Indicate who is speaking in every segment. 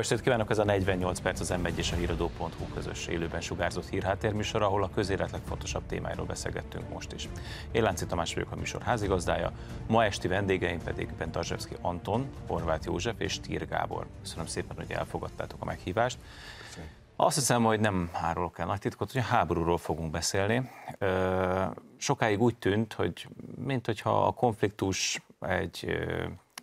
Speaker 1: estét kívánok, ez a 48 perc az m és a híradó.hu közös élőben sugárzott hírháttérműsor, ahol a közélet legfontosabb témáiról beszélgettünk most is. Én Lánci Tamás vagyok a műsor házigazdája, ma esti vendégeim pedig Bentarzsevszki Anton, Horváth József és Tír Gábor. Köszönöm szépen, hogy elfogadtátok a meghívást. Azt hiszem, hogy nem árulok el nagy titkot, hogy a háborúról fogunk beszélni. Sokáig úgy tűnt, hogy mint hogyha a konfliktus egy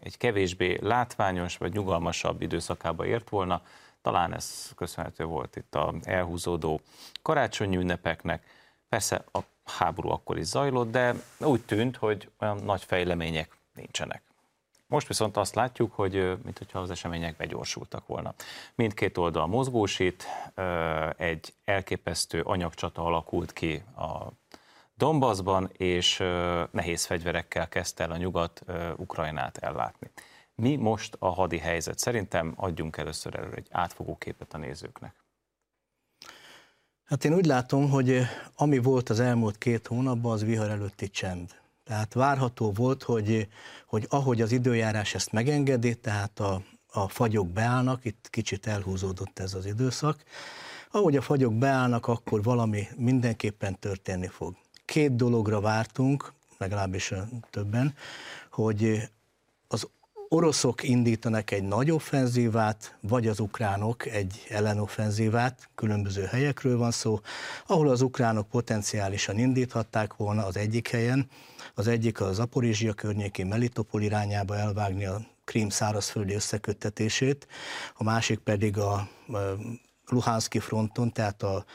Speaker 1: egy kevésbé látványos vagy nyugalmasabb időszakába ért volna. Talán ez köszönhető volt itt a elhúzódó karácsonyi ünnepeknek. Persze a háború akkor is zajlott, de úgy tűnt, hogy olyan nagy fejlemények nincsenek. Most viszont azt látjuk, hogy mintha az események begyorsultak volna. Mindkét oldal mozgósít, egy elképesztő anyagcsata alakult ki a Donbassban, és nehéz fegyverekkel kezdte el a nyugat Ukrajnát ellátni. Mi most a hadi helyzet? Szerintem adjunk először elő egy átfogó képet a nézőknek.
Speaker 2: Hát én úgy látom, hogy ami volt az elmúlt két hónapban, az vihar előtti csend. Tehát várható volt, hogy, hogy ahogy az időjárás ezt megengedi, tehát a, a fagyok beállnak, itt kicsit elhúzódott ez az időszak, ahogy a fagyok beállnak, akkor valami mindenképpen történni fog két dologra vártunk, legalábbis többen, hogy az oroszok indítanak egy nagy offenzívát, vagy az ukránok egy ellenoffenzívát, különböző helyekről van szó, ahol az ukránok potenciálisan indíthatták volna az egyik helyen, az egyik a Zaporizsia környéki Melitopol irányába elvágni a Krím szárazföldi összeköttetését, a másik pedig a Luhanszki fronton, tehát a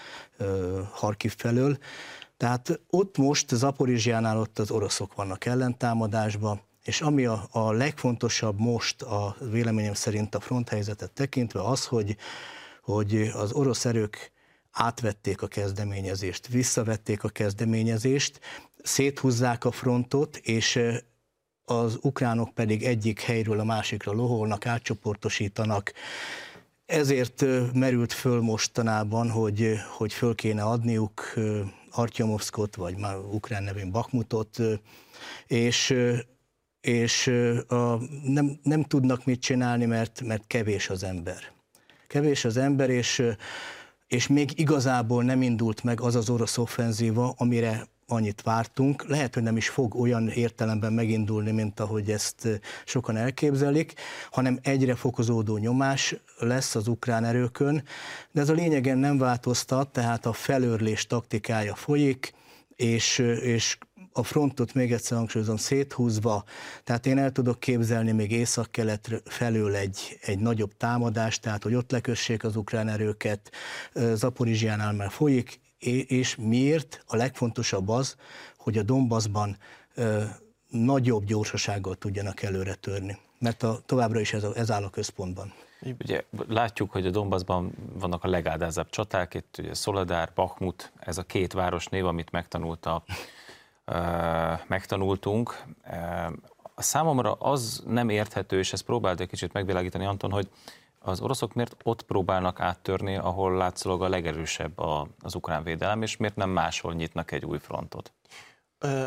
Speaker 2: Harkiv felől, tehát ott most Zaporizsiánál ott az oroszok vannak ellentámadásban, és ami a, a legfontosabb most a véleményem szerint a fronthelyzetet tekintve az, hogy, hogy az orosz erők átvették a kezdeményezést, visszavették a kezdeményezést, széthúzzák a frontot, és az ukránok pedig egyik helyről a másikra loholnak, átcsoportosítanak. Ezért merült föl mostanában, hogy, hogy föl kéne adniuk Artyomovszkot, vagy már ukrán nevén Bakmutot, és, és a, nem, nem tudnak mit csinálni, mert, mert kevés az ember. Kevés az ember, és, és még igazából nem indult meg az az orosz offenzíva, amire annyit vártunk. Lehet, hogy nem is fog olyan értelemben megindulni, mint ahogy ezt sokan elképzelik, hanem egyre fokozódó nyomás lesz az ukrán erőkön, de ez a lényegen nem változtat, tehát a felőrlés taktikája folyik, és, és a frontot még egyszer hangsúlyozom széthúzva, tehát én el tudok képzelni még észak-kelet felől egy, egy nagyobb támadást, tehát hogy ott lekössék az ukrán erőket, Zaporizsiánál már folyik, és miért? A legfontosabb az, hogy a Donbassban nagyobb gyorsasággal tudjanak előre törni, mert a, továbbra is ez, a, ez áll a központban.
Speaker 1: Ugye látjuk, hogy a Donbassban vannak a legádázabb csaták, itt ugye Szoledár, Bakhmut, ez a két városnév, amit megtanulta, megtanultunk. A számomra az nem érthető, és ezt próbált egy kicsit megvilágítani Anton, hogy az oroszok miért ott próbálnak áttörni, ahol látszólag a legerősebb az ukrán védelem, és miért nem máshol nyitnak egy új frontot?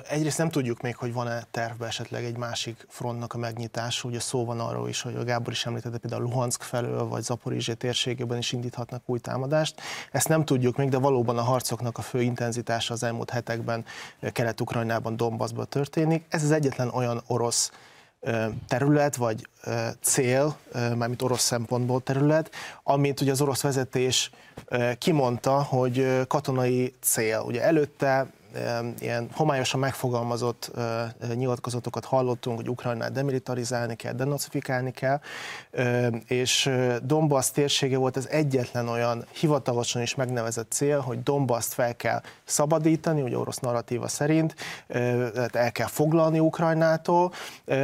Speaker 3: Egyrészt nem tudjuk még, hogy van-e tervbe esetleg egy másik frontnak a megnyitása. Ugye szó van arról is, hogy a Gábor is említette, például Luhansk felől, vagy Zaporizsé térségében is indíthatnak új támadást. Ezt nem tudjuk még, de valóban a harcoknak a fő intenzitása az elmúlt hetekben Kelet-Ukrajnában, Donbassban történik. Ez az egyetlen olyan orosz terület, vagy cél, mármint orosz szempontból terület, amit ugye az orosz vezetés kimondta, hogy katonai cél. Ugye előtte ilyen homályosan megfogalmazott nyilatkozatokat hallottunk, hogy Ukrajnát demilitarizálni kell, denacifikálni kell, és Donbass térsége volt az egyetlen olyan hivatalosan is megnevezett cél, hogy Donbass fel kell szabadítani, ugye orosz narratíva szerint, el kell foglalni Ukrajnától.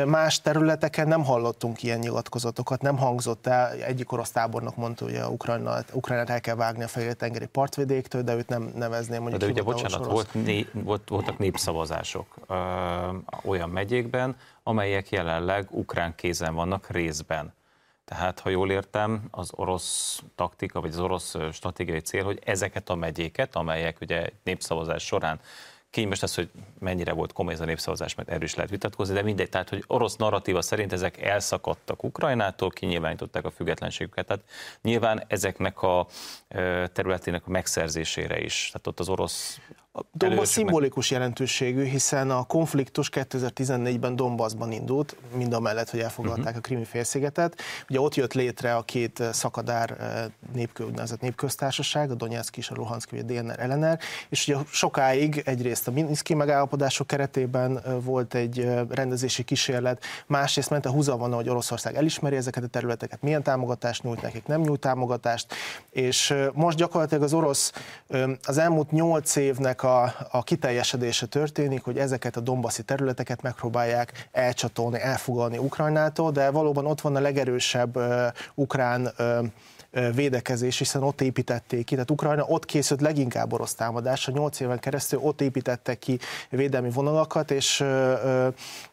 Speaker 3: Más területeken nem hallottunk ilyen nyilatkozatokat, nem hangzott el, egyik orosz tábornok mondta, hogy Ukrajnát, Ukrajnát el kell vágni a Fekete-tengeri partvidéktől, de őt nem nevezném mondjuk
Speaker 1: De ugye bocsánat, orosz. volt né volt, voltak népszavazások ö, olyan megyékben, amelyek jelenleg ukrán kézen vannak részben. Tehát, ha jól értem, az orosz taktika, vagy az orosz stratégiai cél, hogy ezeket a megyéket, amelyek ugye népszavazás során kényes lesz, hogy mennyire volt komoly ez a népszavazás, mert erről is lehet vitatkozni, de mindegy, tehát hogy orosz narratíva szerint ezek elszakadtak Ukrajnától, kinyilvánították a függetlenségüket. Tehát nyilván ezeknek a területének a megszerzésére is, tehát ott az orosz
Speaker 3: a Donbass szimbolikus jelentőségű, hiszen a konfliktus 2014-ben Donbassban indult, mind a mellett, hogy elfoglalták uh-huh. a krimi félszigetet. Ugye ott jött létre a két szakadár népkö, népköztársaság, a Donetsk és a Luhansk, vagy a DNR, LNR, és ugye sokáig egyrészt a Minszki megállapodások keretében volt egy rendezési kísérlet, másrészt ment a húzavona, hogy Oroszország elismeri ezeket a területeket, milyen támogatást nyújt nekik, nem nyújt támogatást, és most gyakorlatilag az orosz az elmúlt nyolc évnek a, a kiteljesedése történik, hogy ezeket a dombaszi területeket megpróbálják elcsatolni, elfogalni Ukrajnától, de valóban ott van a legerősebb uh, ukrán uh, védekezés, hiszen ott építették ki, tehát Ukrajna ott készült leginkább orosz támadásra, nyolc éven keresztül ott építettek ki védelmi vonalakat, és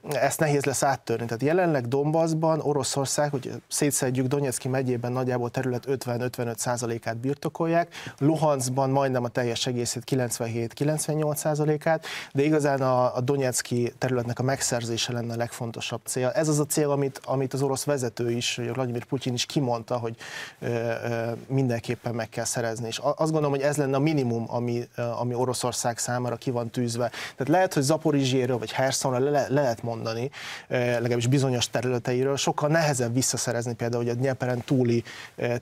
Speaker 3: ezt nehéz lesz áttörni. Tehát jelenleg Donbassban Oroszország, hogy szétszedjük Donetszki megyében nagyjából terület 50-55 százalékát birtokolják, Luhanskban majdnem a teljes egészét 97-98 százalékát, de igazán a, a Donetszki területnek a megszerzése lenne a legfontosabb cél. Ez az a cél, amit, amit az orosz vezető is, Vladimir Putyin is kimondta, hogy mindenképpen meg kell szerezni. És azt gondolom, hogy ez lenne a minimum, ami, ami Oroszország számára ki van tűzve. Tehát lehet, hogy Zaporizséről vagy Hersonra le, le lehet mondani, legalábbis bizonyos területeiről, sokkal nehezebb visszaszerezni például hogy a Nyeperen túli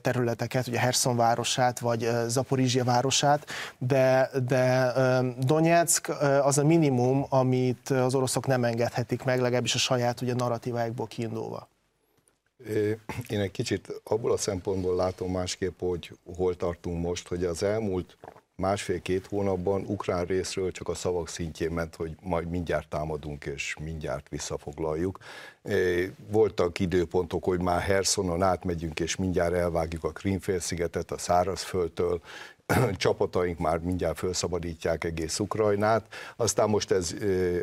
Speaker 3: területeket, ugye Herson városát, vagy Zaporizsia városát, de, de Donetsk az a minimum, amit az oroszok nem engedhetik meg, legalábbis a saját ugye narratíváikból kiindulva.
Speaker 4: Én egy kicsit abból a szempontból látom másképp, hogy hol tartunk most, hogy az elmúlt másfél-két hónapban ukrán részről csak a szavak szintjén ment, hogy majd mindjárt támadunk és mindjárt visszafoglaljuk. Voltak időpontok, hogy már Hersonon átmegyünk és mindjárt elvágjuk a Krímfélszigetet a szárazföldtől, csapataink már mindjárt felszabadítják egész Ukrajnát, aztán most ez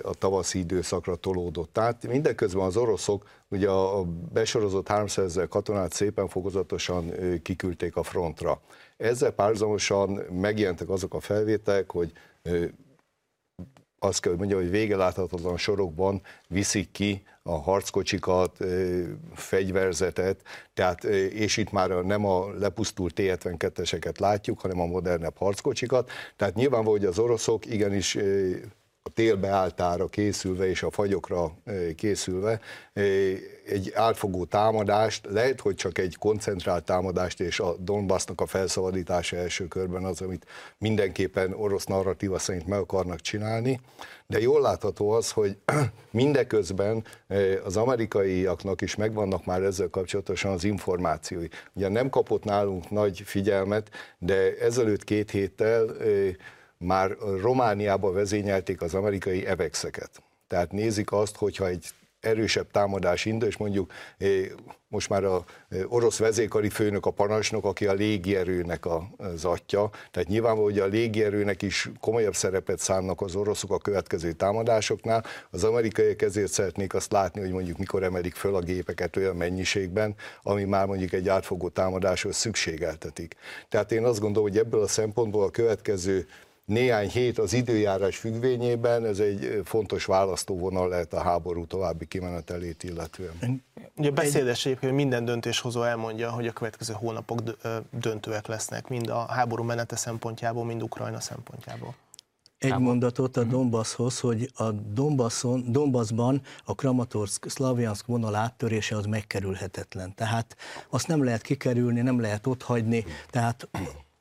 Speaker 4: a tavaszi időszakra tolódott át. Mindeközben az oroszok ugye a besorozott 300 ezer katonát szépen fokozatosan kiküldték a frontra. Ezzel párhuzamosan megjelentek azok a felvételek, hogy azt kell, hogy mondjam, hogy végeláthatatlan sorokban viszik ki a harckocsikat, fegyverzetet, tehát, és itt már nem a lepusztult T-72-eseket látjuk, hanem a modernebb harckocsikat. Tehát nyilvánvaló, hogy az oroszok igenis a télbeáltára készülve és a fagyokra készülve egy átfogó támadást, lehet, hogy csak egy koncentrált támadást és a Donbassnak a felszabadítása első körben az, amit mindenképpen orosz narratíva szerint meg akarnak csinálni, de jól látható az, hogy mindeközben az amerikaiaknak is megvannak már ezzel kapcsolatosan az információi. Ugye nem kapott nálunk nagy figyelmet, de ezelőtt két héttel már Romániába vezényelték az amerikai evexeket. Tehát nézik azt, hogyha egy erősebb támadás indul, és mondjuk eh, most már a eh, orosz vezékari főnök a parancsnok, aki a légierőnek az atya, tehát nyilvánvaló, hogy a légierőnek is komolyabb szerepet szánnak az oroszok a következő támadásoknál. Az amerikaiak ezért szeretnék azt látni, hogy mondjuk mikor emelik föl a gépeket olyan mennyiségben, ami már mondjuk egy átfogó támadáshoz szükségeltetik. Tehát én azt gondolom, hogy ebből a szempontból a következő néhány hét az időjárás függvényében, ez egy fontos választóvonal lehet a háború további kimenetelét illetően.
Speaker 3: Ugye beszédes egyébként, hogy minden döntéshozó elmondja, hogy a következő hónapok döntőek lesznek, mind a háború menete szempontjából, mind Ukrajna szempontjából.
Speaker 2: Egy mondatot a Donbasshoz, hogy a Donbasson, Donbassban a Kramatorsk, Szlavjansk vonal áttörése az megkerülhetetlen. Tehát azt nem lehet kikerülni, nem lehet ott hagyni,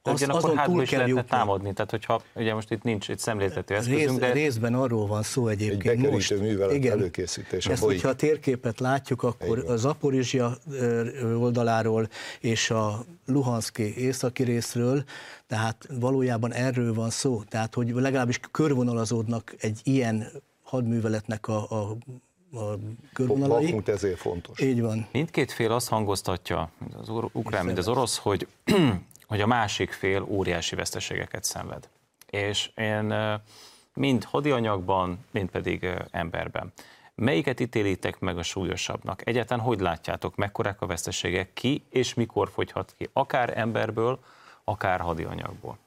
Speaker 2: tehát
Speaker 1: az, azon túl is kell lehetne támadni, tehát hogyha ugye most itt nincs egy szemléltető eszközünk, Rész,
Speaker 2: de... Részben arról van szó egyébként
Speaker 4: egy most. művelet igen, előkészítése.
Speaker 2: Ezt, hogyha a térképet látjuk, akkor igen. a Zaporizsia oldaláról és a Luhanszki északi részről, tehát valójában erről van szó, tehát hogy legalábbis körvonalazódnak egy ilyen hadműveletnek a, a a körvonalai.
Speaker 4: Bakmut ezért fontos.
Speaker 2: Így van.
Speaker 1: Mindkét fél azt hangoztatja, az ukrán, mint az orosz, hogy hogy a másik fél óriási veszteségeket szenved. És én mind hadianyagban, mind pedig emberben. Melyiket ítélitek meg a súlyosabbnak? Egyáltalán hogy látjátok, mekkorák a veszteségek, ki és mikor fogyhat ki? Akár emberből, akár hadianyagból.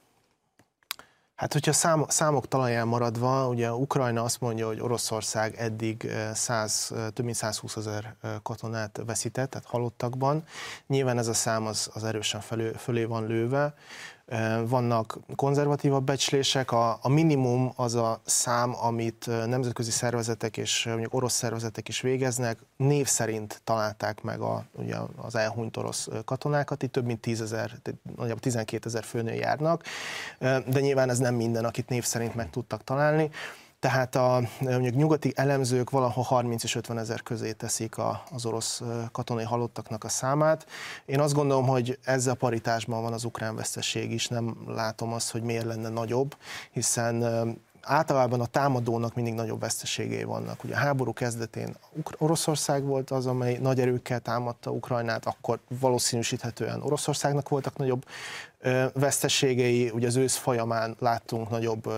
Speaker 3: Hát, hogyha szám, számok talaján maradva, ugye Ukrajna azt mondja, hogy Oroszország eddig 100, több mint 120 ezer katonát veszített, tehát halottakban. Nyilván ez a szám az, az erősen felő, fölé van lőve. Vannak konzervatívabb becslések, a, a minimum az a szám, amit nemzetközi szervezetek és mondjuk orosz szervezetek is végeznek, név szerint találták meg a, ugye az elhunyt orosz katonákat, itt több mint 10 ezer, nagyjából 12 ezer főnő járnak, de nyilván ez nem minden, akit név szerint meg tudtak találni. Tehát a mondjuk nyugati elemzők valahol 30 és 50 ezer közé teszik a, az orosz katonai halottaknak a számát. Én azt gondolom, hogy ezzel paritásban van az ukrán veszteség is, nem látom azt, hogy miért lenne nagyobb, hiszen általában a támadónak mindig nagyobb veszteségei vannak. Ugye a háború kezdetén Oroszország volt az, amely nagy erőkkel támadta Ukrajnát, akkor valószínűsíthetően Oroszországnak voltak nagyobb veszteségei, ugye az ősz folyamán láttunk nagyobb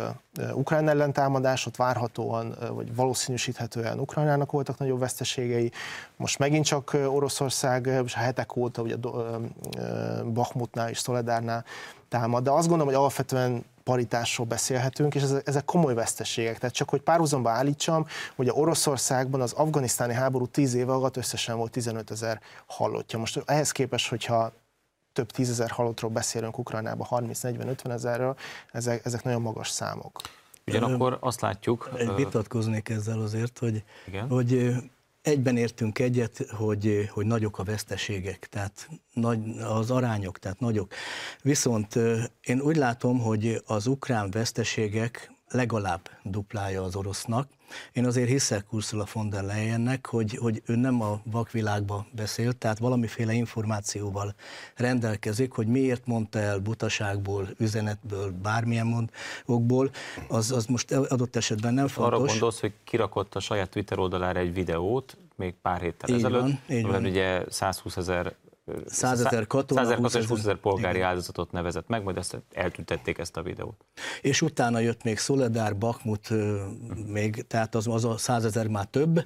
Speaker 3: ukrán ellentámadásot, várhatóan, vagy valószínűsíthetően Ukrajnának voltak nagyobb veszteségei. Most megint csak Oroszország, és a hetek óta ugye Bakhmutnál és Szoledárnál támad, de azt gondolom, hogy alapvetően paritásról beszélhetünk, és ezek komoly veszteségek. Tehát csak hogy párhuzamba állítsam, hogy a Oroszországban az afganisztáni háború 10 éve alatt összesen volt 15 ezer halottja. Most ehhez képest, hogyha több tízezer halottról beszélünk Ukrajnában, 30-40-50 ezerről, ezek, ezek nagyon magas számok.
Speaker 1: Ugyanakkor azt látjuk...
Speaker 2: Egy vitatkoznék ezzel azért, hogy, Igen? hogy egyben értünk egyet, hogy, hogy nagyok a veszteségek, tehát nagy, az arányok, tehát nagyok. Viszont én úgy látom, hogy az ukrán veszteségek legalább duplája az orosznak. Én azért hiszek Ursula von der Leyennek, hogy, hogy ő nem a vakvilágba beszélt, tehát valamiféle információval rendelkezik, hogy miért mondta el butaságból, üzenetből, bármilyen mondokból, az, az most adott esetben nem fontos.
Speaker 1: Arra gondolsz, hogy kirakott a saját Twitter oldalára egy videót, még pár héttel így ezelőtt, van, így van. ugye 120 ezer
Speaker 2: 100 ezer katona,
Speaker 1: 100 ezer 20 ezer polgári igen. áldozatot nevezett meg, majd ezt eltüntették ezt a videót.
Speaker 2: És utána jött még Szoledár, Bakmut, még, tehát az, az a 100 ezer már több.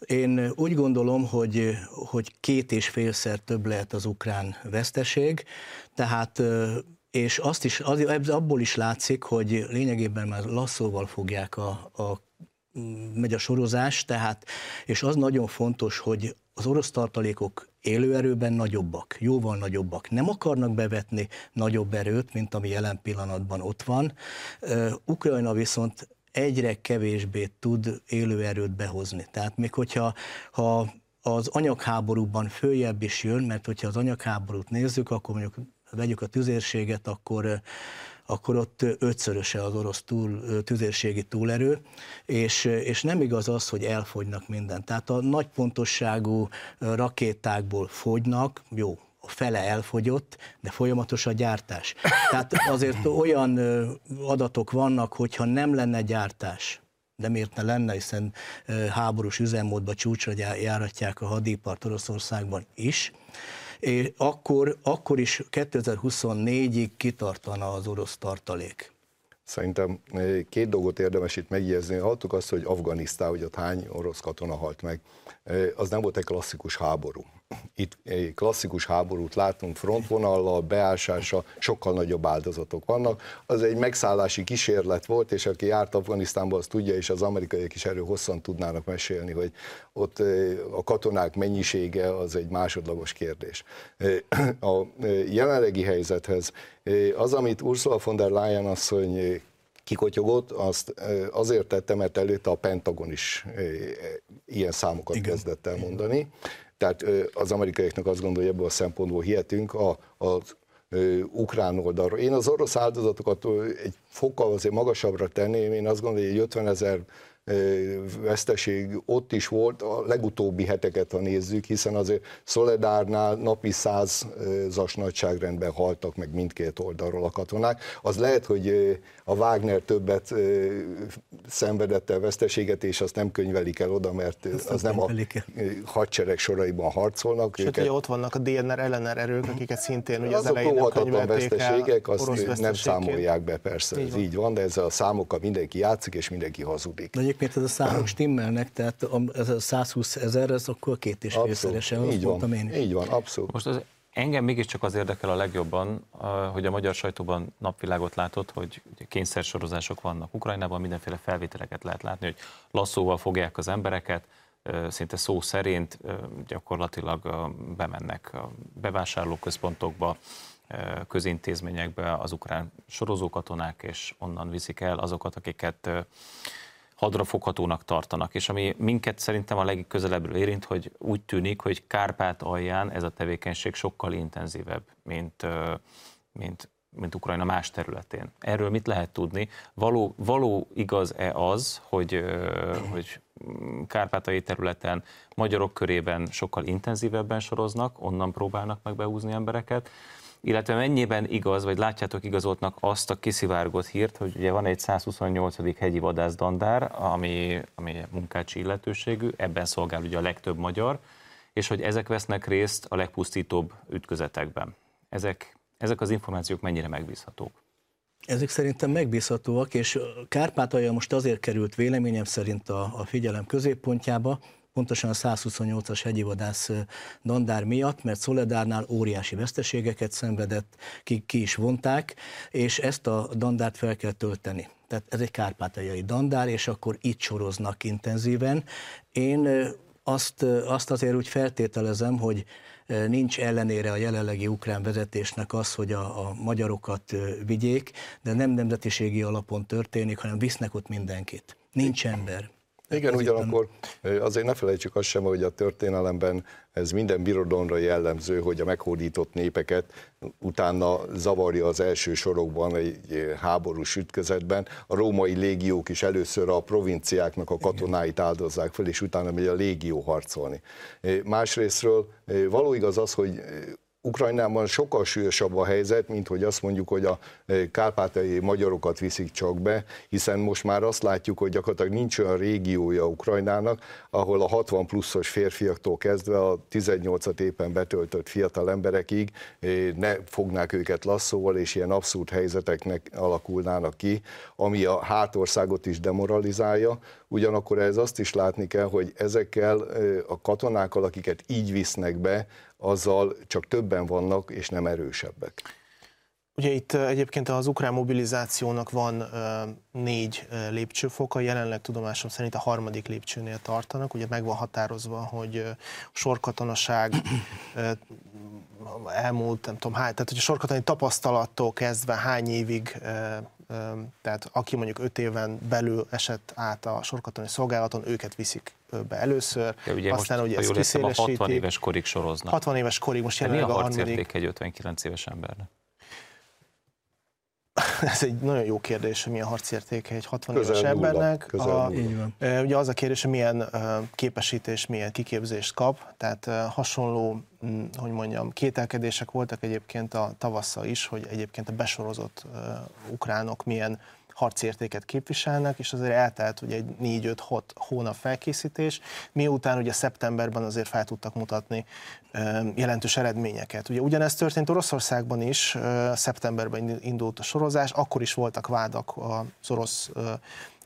Speaker 2: Én úgy gondolom, hogy, hogy két és félszer több lehet az ukrán veszteség, tehát és azt is, az, abból is látszik, hogy lényegében már lasszóval fogják a, a megy a sorozás, tehát, és az nagyon fontos, hogy az orosz tartalékok élőerőben nagyobbak, jóval nagyobbak. Nem akarnak bevetni nagyobb erőt, mint ami jelen pillanatban ott van. Ukrajna viszont egyre kevésbé tud élőerőt behozni. Tehát még hogyha ha az anyagháborúban följebb is jön, mert hogyha az anyagháborút nézzük, akkor mondjuk vegyük a tüzérséget, akkor akkor ott ötszöröse az orosz túl, tüzérségi túlerő, és, és nem igaz az, hogy elfogynak mindent. Tehát a nagy pontosságú rakétákból fogynak, jó, a fele elfogyott, de folyamatos a gyártás. Tehát azért olyan adatok vannak, hogyha nem lenne gyártás, de miért ne lenne, hiszen háborús üzemmódba csúcsra járatják a hadipart Oroszországban is, és akkor, akkor is 2024-ig kitartana az orosz tartalék.
Speaker 4: Szerintem eh, két dolgot érdemes itt megjegyezni. Hallottuk azt, hogy Afganisztán, hogy ott hány orosz katona halt meg. Eh, az nem volt egy klasszikus háború itt egy klasszikus háborút látunk frontvonallal, beásása, sokkal nagyobb áldozatok vannak. Az egy megszállási kísérlet volt, és aki járt Afganisztánba, az tudja, és az amerikaiak is erről hosszan tudnának mesélni, hogy ott a katonák mennyisége az egy másodlagos kérdés. A jelenlegi helyzethez az, amit Ursula von der Leyen asszony kikotyogott, azt azért tette, mert előtte a Pentagon is ilyen számokat Igen. kezdett el mondani. Tehát az amerikaiaknak azt gondolja, ebből a szempontból hihetünk a, az ukrán oldalról. Én az orosz áldozatokat egy fokkal azért magasabbra tenném, én azt gondolom, hogy egy 50 ezer veszteség ott is volt, a legutóbbi heteket, ha nézzük, hiszen azért Szoledárnál napi százas nagyságrendben haltak meg mindkét oldalról a katonák. Az lehet, hogy a Wagner többet szenvedett el veszteséget, és azt nem könyvelik el oda, mert azt az nem a hadsereg soraiban harcolnak.
Speaker 3: Sőt, őket. ugye ott vannak a DNR ellener erők, akiket szintén ugye az elején nem
Speaker 4: veszteségek, azt nem számolják be, persze, így ez van. így van, de ezzel a számokkal mindenki játszik, és mindenki hazudik.
Speaker 2: De egyébként ez a számok stimmelnek, tehát ez a 120 ezer, ez akkor két és félszeresen,
Speaker 4: így van, én is. Így van, abszolút.
Speaker 1: Most az Engem mégiscsak az érdekel a legjobban, hogy a magyar sajtóban napvilágot látott, hogy kényszersorozások vannak Ukrajnában, mindenféle felvételeket lehet látni, hogy lasszóval fogják az embereket, szinte szó szerint gyakorlatilag bemennek a bevásárlóközpontokba, közintézményekbe az ukrán sorozókatonák, és onnan viszik el azokat, akiket hadrafoghatónak tartanak. És ami minket szerintem a legközelebbről érint, hogy úgy tűnik, hogy Kárpát alján ez a tevékenység sokkal intenzívebb, mint, mint, mint Ukrajna más területén. Erről mit lehet tudni? Való, való igaz-e az, hogy, hogy kárpátai területen magyarok körében sokkal intenzívebben soroznak, onnan próbálnak meg behúzni embereket, illetve mennyiben igaz, vagy látjátok igazoltnak azt a kiszivárgott hírt, hogy ugye van egy 128. hegyi vadászdandár, ami, ami munkácsi illetőségű, ebben szolgál ugye a legtöbb magyar, és hogy ezek vesznek részt a legpusztítóbb ütközetekben. Ezek, ezek az információk mennyire megbízhatók?
Speaker 2: Ezek szerintem megbízhatóak, és Kárpátalja most azért került véleményem szerint a, a figyelem középpontjába, pontosan a 128-as hegyivadász dandár miatt, mert Szoledárnál óriási veszteségeket szenvedett, ki, ki is vonták, és ezt a dandárt fel kell tölteni. Tehát ez egy kárpátaljai dandár, és akkor itt soroznak intenzíven. Én azt, azt azért úgy feltételezem, hogy nincs ellenére a jelenlegi ukrán vezetésnek az, hogy a, a magyarokat vigyék, de nem nemzetiségi alapon történik, hanem visznek ott mindenkit. Nincs ember.
Speaker 4: Igen, ugyanakkor azért ne felejtsük azt sem, hogy a történelemben ez minden birodalomra jellemző, hogy a meghódított népeket utána zavarja az első sorokban egy háborús ütközetben. A római légiók is először a provinciáknak a katonáit áldozzák fel, és utána megy a légió harcolni. Másrésztről való igaz az, hogy Ukrajnában sokkal súlyosabb a helyzet, mint hogy azt mondjuk, hogy a e, kárpátai magyarokat viszik csak be, hiszen most már azt látjuk, hogy gyakorlatilag nincs olyan régiója Ukrajnának, ahol a 60 pluszos férfiaktól kezdve a 18 éppen betöltött fiatal emberekig e, ne fognák őket lasszóval, és ilyen abszurd helyzeteknek alakulnának ki, ami a hátországot is demoralizálja, ugyanakkor ez azt is látni kell, hogy ezekkel e, a katonákkal, akiket így visznek be, azzal csak többen vannak, és nem erősebbek.
Speaker 3: Ugye itt egyébként az ukrán mobilizációnak van négy lépcsőfoka, jelenleg tudomásom szerint a harmadik lépcsőnél tartanak, ugye meg van határozva, hogy a sorkatonaság elmúlt, nem tudom hány, tehát hogy a sorkatonai tapasztalattól kezdve hány évig tehát aki mondjuk öt éven belül esett át a sorkatonai szolgálaton, őket viszik be először.
Speaker 1: Ja, ugye Aztán most, ugye ezt a 60 éves korig soroznak.
Speaker 3: 60 éves korig most jelenleg
Speaker 1: mi a, a harmadik... egy 59 éves embernek?
Speaker 3: Ez egy nagyon jó kérdés, hogy milyen harcértéke egy 60 közel éves nulla, embernek. Közel a, ugye az a kérdés, hogy milyen képesítés, milyen kiképzést kap, tehát hasonló, hogy mondjam, kételkedések voltak egyébként a tavasszal is, hogy egyébként a besorozott ukránok milyen harcértéket képviselnek, és azért eltelt ugye egy 4-5-6 hónap felkészítés, miután ugye szeptemberben azért fel tudtak mutatni jelentős eredményeket. Ugye ugyanezt történt Oroszországban is, szeptemberben indult a sorozás, akkor is voltak vádak az orosz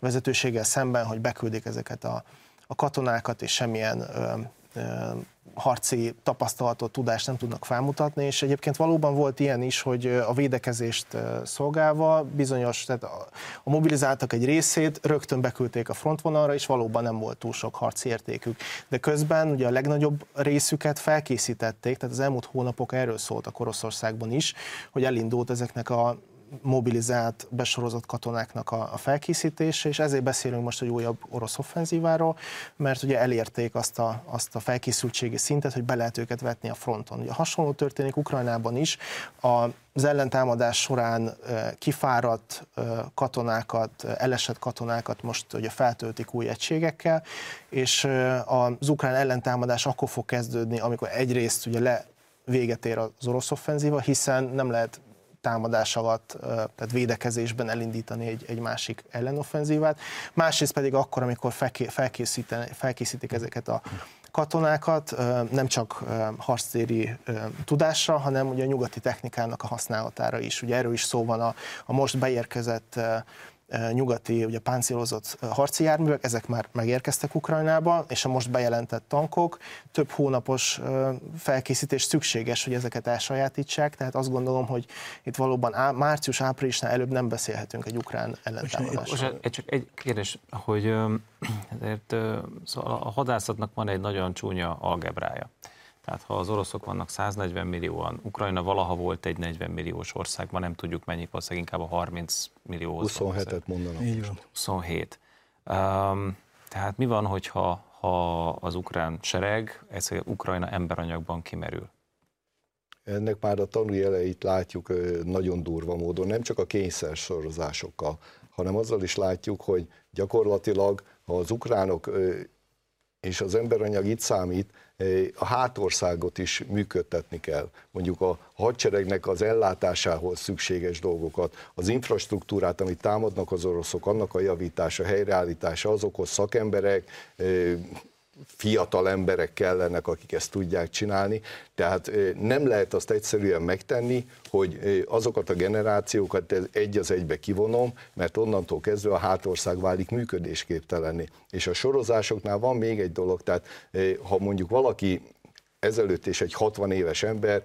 Speaker 3: vezetőséggel szemben, hogy beküldik ezeket a, a katonákat, és semmilyen harci tapasztalatot, tudást nem tudnak felmutatni, és egyébként valóban volt ilyen is, hogy a védekezést szolgálva bizonyos, tehát a mobilizáltak egy részét rögtön beküldték a frontvonalra, és valóban nem volt túl sok harci értékük. De közben ugye a legnagyobb részüket felkészítették, tehát az elmúlt hónapok erről szóltak Oroszországban is, hogy elindult ezeknek a mobilizált, besorozott katonáknak a, a felkészítése, és ezért beszélünk most egy újabb orosz offenzíváról, mert ugye elérték azt a, azt a felkészültségi szintet, hogy be lehet őket vetni a fronton. Ugye hasonló történik Ukrajnában is, a az ellentámadás során kifáradt katonákat, elesett katonákat most ugye feltöltik új egységekkel, és az ukrán ellentámadás akkor fog kezdődni, amikor egyrészt ugye le véget ér az orosz offenzíva, hiszen nem lehet támadás alatt, tehát védekezésben elindítani egy, egy másik ellenoffenzívát. Másrészt pedig akkor, amikor felkészítik ezeket a katonákat, nem csak harctéri tudásra, hanem ugye a nyugati technikának a használatára is. Ugye erről is szó van a, a most beérkezett nyugati, ugye páncélozott harci járművek, ezek már megérkeztek Ukrajnába, és a most bejelentett tankok, több hónapos felkészítés szükséges, hogy ezeket elsajátítsák, tehát azt gondolom, hogy itt valóban március-áprilisnál előbb nem beszélhetünk egy ukrán ellentámadásról.
Speaker 1: Csak egy kérdés, hogy ezért, szóval a hadászatnak van egy nagyon csúnya algebrája. Tehát ha az oroszok vannak 140 millióan, Ukrajna valaha volt egy 40 milliós ország, ma nem tudjuk mennyi, valószínűleg inkább a 30 millió.
Speaker 4: 27-et mondanak.
Speaker 2: Így van.
Speaker 1: 27. Um, tehát mi van, hogyha ha az ukrán sereg, ez Ukrajna emberanyagban kimerül?
Speaker 4: Ennek már a tanújeleit látjuk nagyon durva módon, nem csak a kényszer sorozásokkal, hanem azzal is látjuk, hogy gyakorlatilag, ha az ukránok és az emberanyag itt számít, a hátországot is működtetni kell. Mondjuk a hadseregnek az ellátásához szükséges dolgokat, az infrastruktúrát, amit támadnak az oroszok, annak a javítása, helyreállítása, azokhoz szakemberek, fiatal emberek kellenek, akik ezt tudják csinálni, tehát nem lehet azt egyszerűen megtenni, hogy azokat a generációkat egy az egybe kivonom, mert onnantól kezdve a hátország válik működésképtelenni. És a sorozásoknál van még egy dolog, tehát ha mondjuk valaki ezelőtt is egy 60 éves ember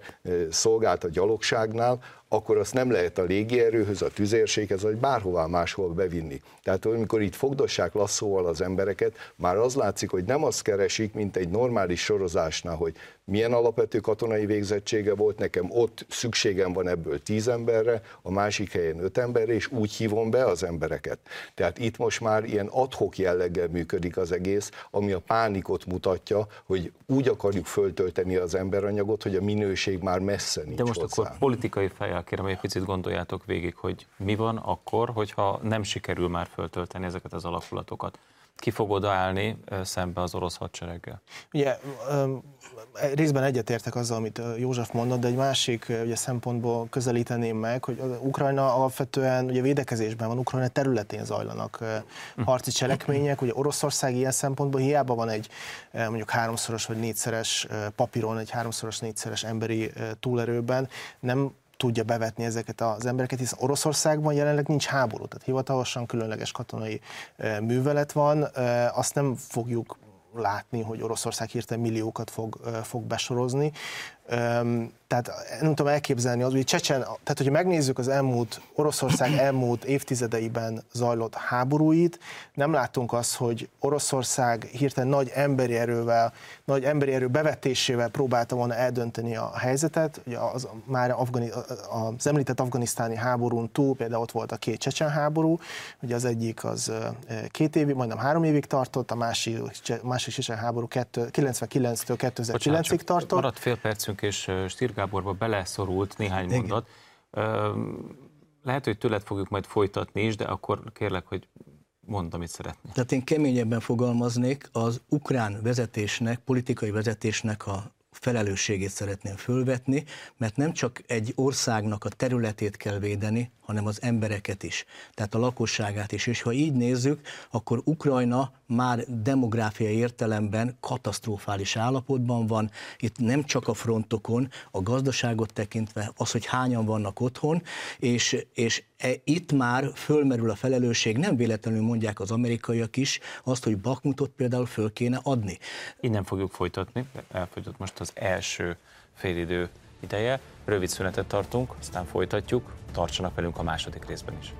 Speaker 4: szolgált a gyalogságnál, akkor azt nem lehet a légierőhöz, a tüzérséghez, vagy bárhová máshol bevinni. Tehát amikor itt fogdossák lasszóval az embereket, már az látszik, hogy nem azt keresik, mint egy normális sorozásnál, hogy milyen alapvető katonai végzettsége volt, nekem ott szükségem van ebből tíz emberre, a másik helyen öt emberre, és úgy hívom be az embereket. Tehát itt most már ilyen adhok jelleggel működik az egész, ami a pánikot mutatja, hogy úgy akarjuk föltölteni az emberanyagot, hogy a minőség már messze nincs
Speaker 1: De most
Speaker 4: hozzá.
Speaker 1: akkor politikai fejjel kérem, hogy egy picit gondoljátok végig, hogy mi van akkor, hogyha nem sikerül már föltölteni ezeket az alakulatokat ki fog odaállni szembe az orosz hadsereggel?
Speaker 3: Ugye részben egyetértek azzal, amit József mondott, de egy másik ugye, szempontból közelíteném meg, hogy Ukrajna alapvetően ugye védekezésben van, Ukrajna területén zajlanak hm. harci cselekmények, ugye Oroszország ilyen szempontból hiába van egy mondjuk háromszoros vagy négyszeres papíron, egy háromszoros négyszeres emberi túlerőben, nem tudja bevetni ezeket az embereket, hiszen Oroszországban jelenleg nincs háború, tehát hivatalosan különleges katonai művelet van, azt nem fogjuk látni, hogy Oroszország hirtelen milliókat fog, fog besorozni tehát nem tudom elképzelni az, hogy Csecsen, tehát hogyha megnézzük az elmúlt, Oroszország elmúlt évtizedeiben zajlott háborúit, nem látunk azt, hogy Oroszország hirtelen nagy emberi erővel, nagy emberi erő bevetésével próbálta volna eldönteni a helyzetet. Ugye az, már Afgani, az említett afganisztáni háborún túl például ott volt a két csecsen háború, ugye az egyik az két évig, majdnem három évig tartott, a másik, másik csecsen háború 99-től 2009-ig tartott.
Speaker 1: Maradt fél percünk és Stír Gáborba beleszorult néhány Igen. mondat. Lehet, hogy tőled fogjuk majd folytatni is, de akkor kérlek, hogy mondd, amit szeretnél.
Speaker 2: Tehát én keményebben fogalmaznék, az ukrán vezetésnek, politikai vezetésnek a felelősségét szeretném fölvetni, mert nem csak egy országnak a területét kell védeni, hanem az embereket is, tehát a lakosságát is. És ha így nézzük, akkor Ukrajna már demográfiai értelemben katasztrofális állapotban van. Itt nem csak a frontokon, a gazdaságot tekintve, az, hogy hányan vannak otthon, és, és e, itt már fölmerül a felelősség, nem véletlenül mondják az amerikaiak is azt, hogy Bakmutot például föl kéne adni.
Speaker 1: Innen fogjuk folytatni, elfogyott most az első félidő ideje. Rövid szünetet tartunk, aztán folytatjuk. Tartsanak velünk a második részben is.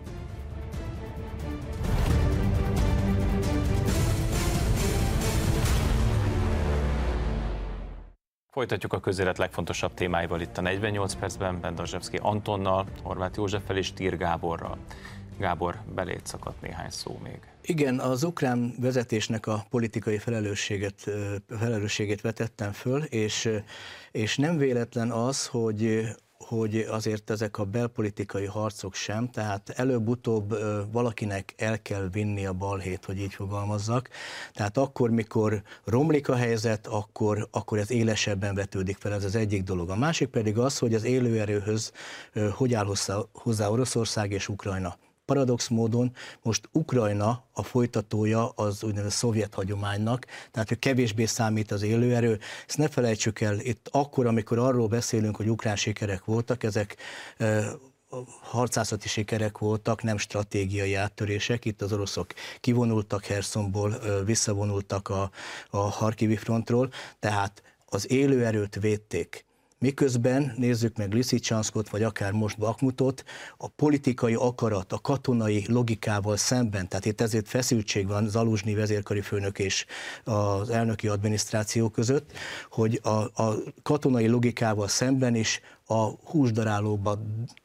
Speaker 1: Folytatjuk a közélet legfontosabb témáival itt a 48 percben, Bendazsevszki Antonnal, Horváth Józseffel és Tír Gáborral. Gábor, belét szakadt néhány szó még.
Speaker 2: Igen, az ukrán vezetésnek a politikai felelősséget, felelősségét vetettem föl, és, és nem véletlen az, hogy hogy azért ezek a belpolitikai harcok sem, tehát előbb-utóbb valakinek el kell vinni a balhét, hogy így fogalmazzak. Tehát akkor, mikor romlik a helyzet, akkor, akkor ez élesebben vetődik fel, ez az egyik dolog. A másik pedig az, hogy az élőerőhöz hogy áll hozzá Oroszország és Ukrajna paradox módon most Ukrajna a folytatója az úgynevezett szovjet hagyománynak, tehát hogy kevésbé számít az élőerő. Ezt ne felejtsük el, itt akkor, amikor arról beszélünk, hogy ukrán sikerek voltak, ezek harcászati sikerek voltak, nem stratégiai áttörések. Itt az oroszok kivonultak Hersonból, visszavonultak a, a Harkivi frontról, tehát az élőerőt védték Miközben nézzük meg Liszicsanszkot, vagy akár most Bakmutot, a politikai akarat, a katonai logikával szemben, tehát itt ezért feszültség van Zaluzsnyi vezérkari főnök és az elnöki adminisztráció között, hogy a, a katonai logikával szemben is a húsdarálóba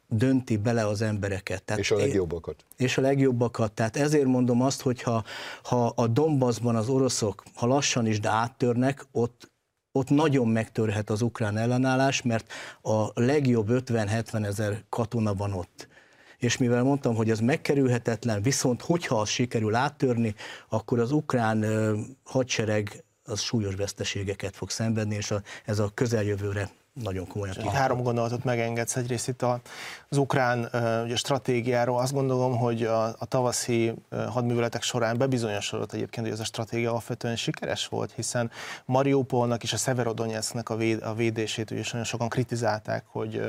Speaker 2: dönti bele az embereket.
Speaker 4: Tehát és a legjobbakat.
Speaker 2: És a legjobbakat. Tehát ezért mondom azt, hogy ha, ha a Donbassban az oroszok, ha lassan is, de áttörnek, ott ott nagyon megtörhet az ukrán ellenállás, mert a legjobb 50-70 ezer katona van ott. És mivel mondtam, hogy ez megkerülhetetlen, viszont hogyha az sikerül áttörni, akkor az ukrán hadsereg az súlyos veszteségeket fog szenvedni, és a, ez a közeljövőre nagyon komolyan
Speaker 3: kihat. Három gondolatot megengedsz. Egyrészt itt az ukrán ugye, stratégiáról azt gondolom, hogy a, a tavaszi hadműveletek során bebizonyosodott egyébként, hogy ez a stratégia alapvetően sikeres volt, hiszen Mariupolnak és a Severodonetsknek a, véd, a védését ugye nagyon sokan kritizálták, hogy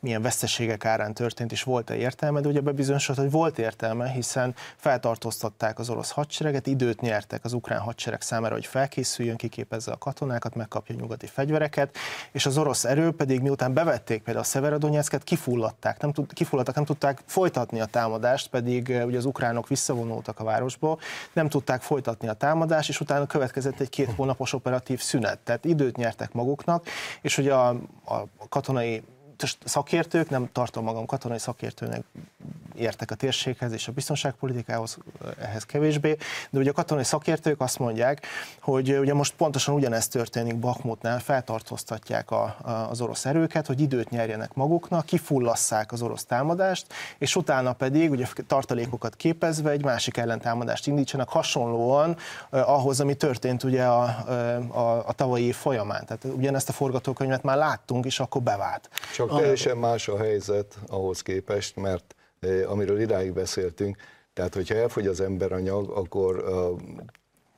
Speaker 3: milyen veszteségek árán történt, és volt-e értelme, de ugye bebizonyosodott, hogy volt értelme, hiszen feltartóztatták az orosz hadsereget, időt nyertek az ukrán hadsereg számára, hogy felkészüljön, kiképezze a katonákat, megkapja nyugati fegyvereket, és az orosz erő pedig miután bevették például a Severodonetsket, kifulladták, nem, tud, kifulladtak, nem tudták folytatni a támadást, pedig ugye az ukránok visszavonultak a városból, nem tudták folytatni a támadást, és utána következett egy két hónapos operatív szünet. Tehát időt nyertek maguknak, és hogy a, a katonai szakértők, nem tartom magam katonai szakértőnek, értek a térséghez és a biztonságpolitikához, ehhez kevésbé, de ugye a katonai szakértők azt mondják, hogy ugye most pontosan ugyanezt történik Bakmutnál, feltartóztatják a, a, az orosz erőket, hogy időt nyerjenek maguknak, kifullasszák az orosz támadást, és utána pedig ugye tartalékokat képezve egy másik ellentámadást indítsanak, hasonlóan eh, ahhoz, ami történt ugye a, a, a tavalyi év folyamán. Tehát ugyanezt a forgatókönyvet már láttunk, és akkor bevált.
Speaker 4: Csak teljesen más a helyzet ahhoz képest, mert amiről idáig beszéltünk, tehát hogyha elfogy az emberanyag, akkor a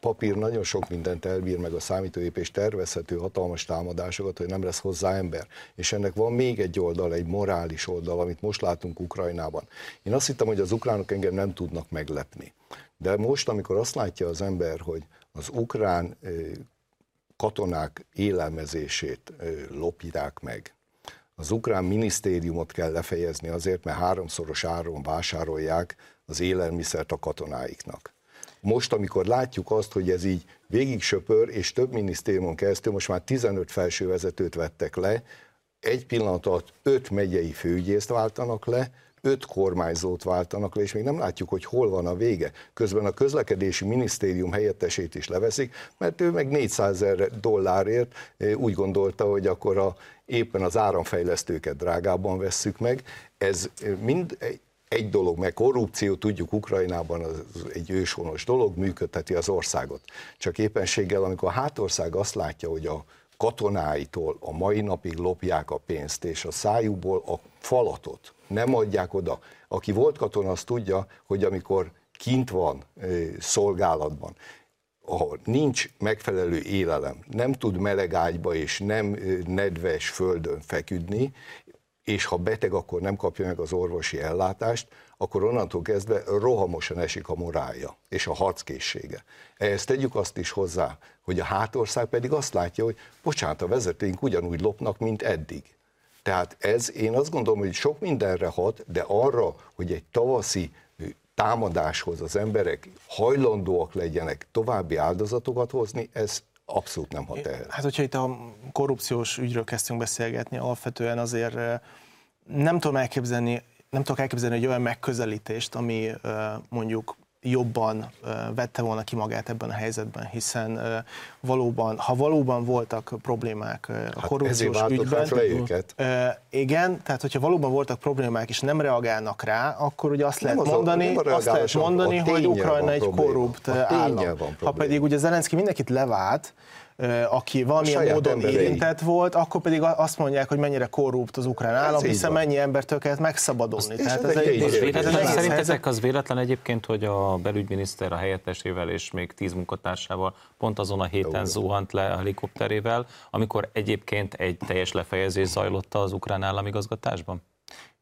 Speaker 4: papír nagyon sok mindent elbír meg a számítógép, és tervezhető hatalmas támadásokat, hogy nem lesz hozzá ember. És ennek van még egy oldal, egy morális oldal, amit most látunk Ukrajnában. Én azt hittem, hogy az ukránok engem nem tudnak meglepni. De most, amikor azt látja az ember, hogy az ukrán katonák élelmezését lopják meg, az ukrán minisztériumot kell lefejezni azért, mert háromszoros áron vásárolják az élelmiszert a katonáiknak. Most, amikor látjuk azt, hogy ez így végig söpör, és több minisztériumon keresztül most már 15 felső vezetőt vettek le, egy pillanat alatt öt megyei főügyészt váltanak le, öt kormányzót váltanak le, és még nem látjuk, hogy hol van a vége. Közben a közlekedési minisztérium helyettesét is leveszik, mert ő meg 400 ezer dollárért úgy gondolta, hogy akkor a, éppen az áramfejlesztőket drágában vesszük meg. Ez mind egy dolog, meg korrupció, tudjuk Ukrajnában az egy őshonos dolog, működteti az országot. Csak éppenséggel, amikor a hátország azt látja, hogy a katonáitól a mai napig lopják a pénzt, és a szájukból a falatot nem adják oda. Aki volt katona, az tudja, hogy amikor kint van szolgálatban, ahol nincs megfelelő élelem, nem tud meleg ágyba és nem nedves földön feküdni, és ha beteg, akkor nem kapja meg az orvosi ellátást, akkor onnantól kezdve rohamosan esik a morálja és a harckészsége. Ehhez tegyük azt is hozzá, hogy a hátország pedig azt látja, hogy bocsánat, a vezetőink ugyanúgy lopnak, mint eddig. Tehát ez, én azt gondolom, hogy sok mindenre hat, de arra, hogy egy tavaszi támadáshoz az emberek hajlandóak legyenek további áldozatokat hozni, ez abszolút nem hat el.
Speaker 3: Hát, hogyha itt a korrupciós ügyről kezdtünk beszélgetni, alapvetően azért nem tudom elképzelni, nem tudok elképzelni egy olyan megközelítést, ami mondjuk jobban vette volna ki magát ebben a helyzetben, hiszen valóban, ha valóban voltak problémák a hát korrupciós ügyben,
Speaker 4: le őket.
Speaker 3: igen, tehát hogyha valóban voltak problémák és nem reagálnak rá, akkor ugye azt nem lehet az mondani, a, azt lehet mondani, hogy Ukrajna egy korrupt állam. Ha pedig ugye Zelenszky mindenkit levált, aki valamilyen módon emberei. érintett volt, akkor pedig azt mondják, hogy mennyire korrupt az ukrán állam, ez hiszen mennyi embertől kellett megszabadulni.
Speaker 1: Tehát ez egy, egy, véletlen, szerintetek az véletlen egyébként, hogy a belügyminiszter a helyettesével és még tíz munkatársával pont azon a héten zuhant le a helikopterével, amikor egyébként egy teljes lefejezés zajlott az ukrán államigazgatásban?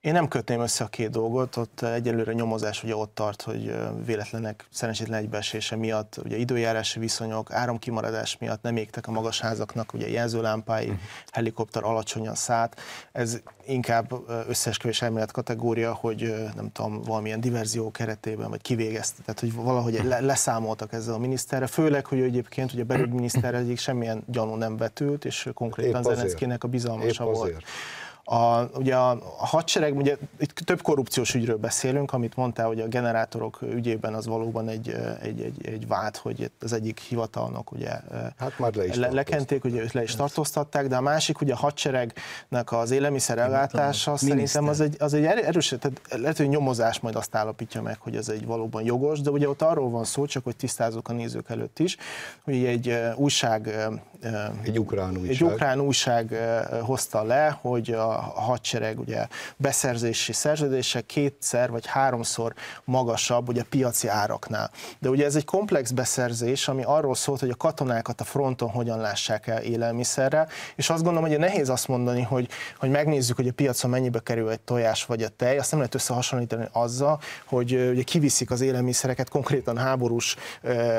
Speaker 3: Én nem kötném össze a két dolgot, ott egyelőre nyomozás ugye ott tart, hogy véletlenek, szerencsétlen egybeesése miatt, ugye időjárási viszonyok, áramkimaradás miatt nem égtek a magas házaknak, ugye jelzőlámpái, uh-huh. helikopter alacsonyan szállt. Ez inkább összeesküvés elmélet kategória, hogy nem tudom, valamilyen diverzió keretében, vagy kivégezte, tehát hogy valahogy le, leszámoltak ezzel a miniszterre, főleg, hogy egyébként ugye a belügyminiszter egyik semmilyen gyanú nem vetült, és konkrétan Zelenszkinek a bizalmasa volt. A, ugye a, a hadsereg, ugye itt több korrupciós ügyről beszélünk, amit mondtál, hogy a generátorok ügyében az valóban egy, egy, egy, egy vád, hogy az egyik hivatalnak ugye
Speaker 4: hát már le, is
Speaker 3: le, lekenték, ugye őt le is tartóztatták, de a másik ugye a hadseregnek az élelmiszer ellátása szerintem az egy, az egy erős, tehát lehet, hogy nyomozás majd azt állapítja meg, hogy ez egy valóban jogos, de ugye ott arról van szó, csak hogy tisztázok a nézők előtt is, hogy egy újság
Speaker 4: egy ukrán újság,
Speaker 3: egy ukrán újság hozta le, hogy a hadsereg ugye beszerzési szerződése kétszer vagy háromszor magasabb ugye piaci áraknál. De ugye ez egy komplex beszerzés, ami arról szólt, hogy a katonákat a fronton hogyan lássák el élelmiszerre, és azt gondolom, hogy nehéz azt mondani, hogy, hogy megnézzük, hogy a piacon mennyibe kerül egy tojás vagy a tej, azt nem lehet összehasonlítani azzal, hogy ugye kiviszik az élelmiszereket konkrétan háborús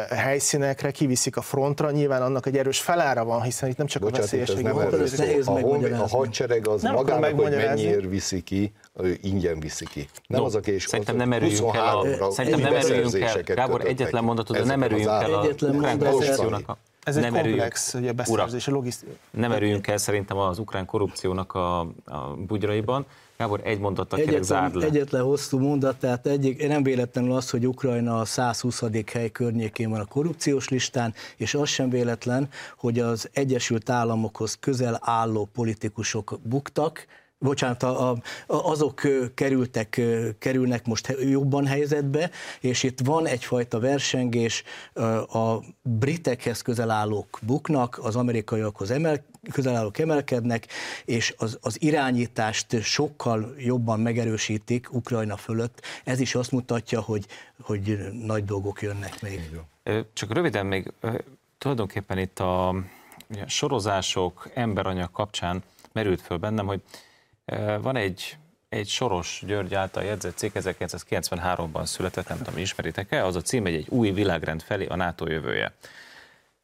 Speaker 3: helyszínekre, kiviszik a frontra, nyilván annak egy erős felára van, hiszen itt nem csak
Speaker 4: Bocsánat,
Speaker 3: a veszélyesség.
Speaker 4: Nem a, a, a hadsereg az nem magának, hogy mennyiért viszi ki, ő ingyen viszi ki. Nem no, az a kés,
Speaker 1: Szerintem nem erüljünk el, szerintem nem erüljünk el, Gábor, egyetlen mondatot, de nem erüljünk el a ukrán korrupciónak
Speaker 3: ez egy nem komplex ugye, beszerzés,
Speaker 1: logisztika. Nem erüljünk el szerintem az ukrán korrupciónak a, a bugyraiban. Gábor, egy mondattal kérek zárd le.
Speaker 2: Egyetlen hosszú mondat, tehát egyik, nem véletlenül az, hogy Ukrajna a 120. hely környékén van a korrupciós listán, és az sem véletlen, hogy az Egyesült Államokhoz közel álló politikusok buktak, bocsánat, a, a, azok kerültek, kerülnek most jobban helyzetbe, és itt van egyfajta versengés, a britekhez közel állók buknak, az amerikaiakhoz emel, közel állók emelkednek, és az, az irányítást sokkal jobban megerősítik Ukrajna fölött. Ez is azt mutatja, hogy, hogy nagy dolgok jönnek még.
Speaker 1: Csak röviden még tulajdonképpen itt a sorozások, emberanyag kapcsán merült föl bennem, hogy van egy, egy Soros György által jegyzett cikk, 1993-ban született, nem tudom, ismeritek-e, az a cím egy, új világrend felé a NATO jövője.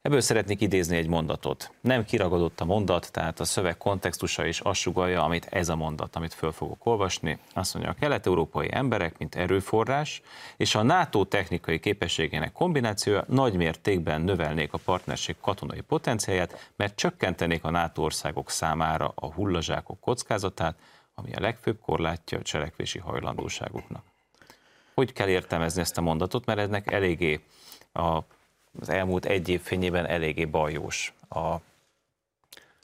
Speaker 1: Ebből szeretnék idézni egy mondatot. Nem kiragadott a mondat, tehát a szöveg kontextusa is azt sugalja, amit ez a mondat, amit föl fogok olvasni. Azt mondja, a kelet-európai emberek, mint erőforrás, és a NATO technikai képességének kombinációja nagy mértékben növelnék a partnerség katonai potenciáját, mert csökkentenék a NATO országok számára a hullazsákok kockázatát, ami a legfőbb korlátja a cselekvési hajlandóságuknak. Hogy kell értelmezni ezt a mondatot, mert ennek eléggé a az elmúlt egy év fényében eléggé bajós a,